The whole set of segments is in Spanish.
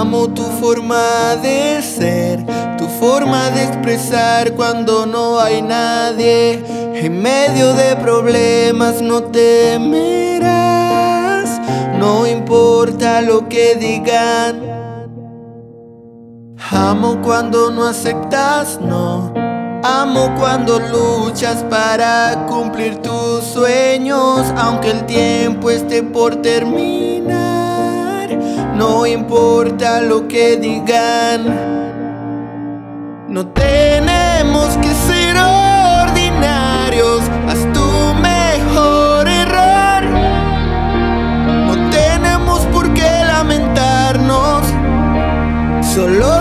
Amo tu forma de ser, tu forma de expresar cuando no hay nadie. En medio de problemas no temerás, no importa lo que digan. Amo cuando no aceptas, no. Amo cuando luchas para cumplir tus sueños, aunque el tiempo esté por terminar. No importa lo que digan. No tenemos que ser ordinarios, haz tu mejor error. No tenemos por qué lamentarnos, solo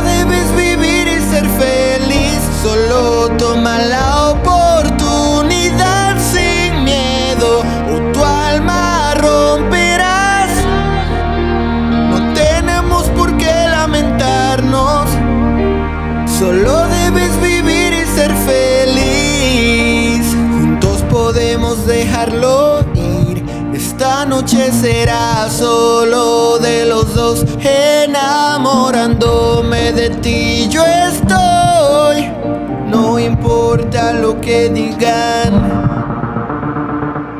Esta noche será solo de los dos, enamorándome de ti. Yo estoy, no importa lo que digan.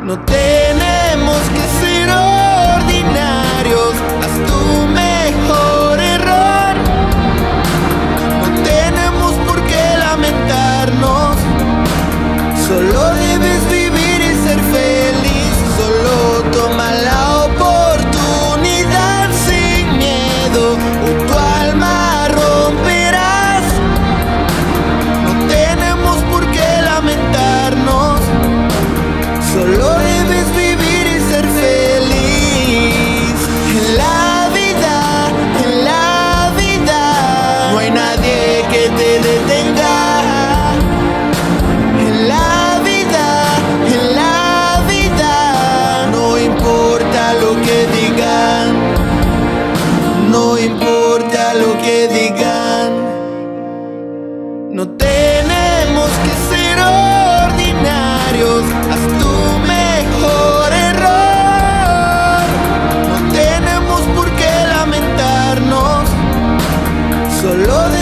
No tenemos o tu alma romperás. No tenemos por qué lamentarnos, solo debes vivir y ser feliz. En la vida, en la vida, no hay nadie que te detenga. En la vida, en la vida, no importa lo que digas. solo de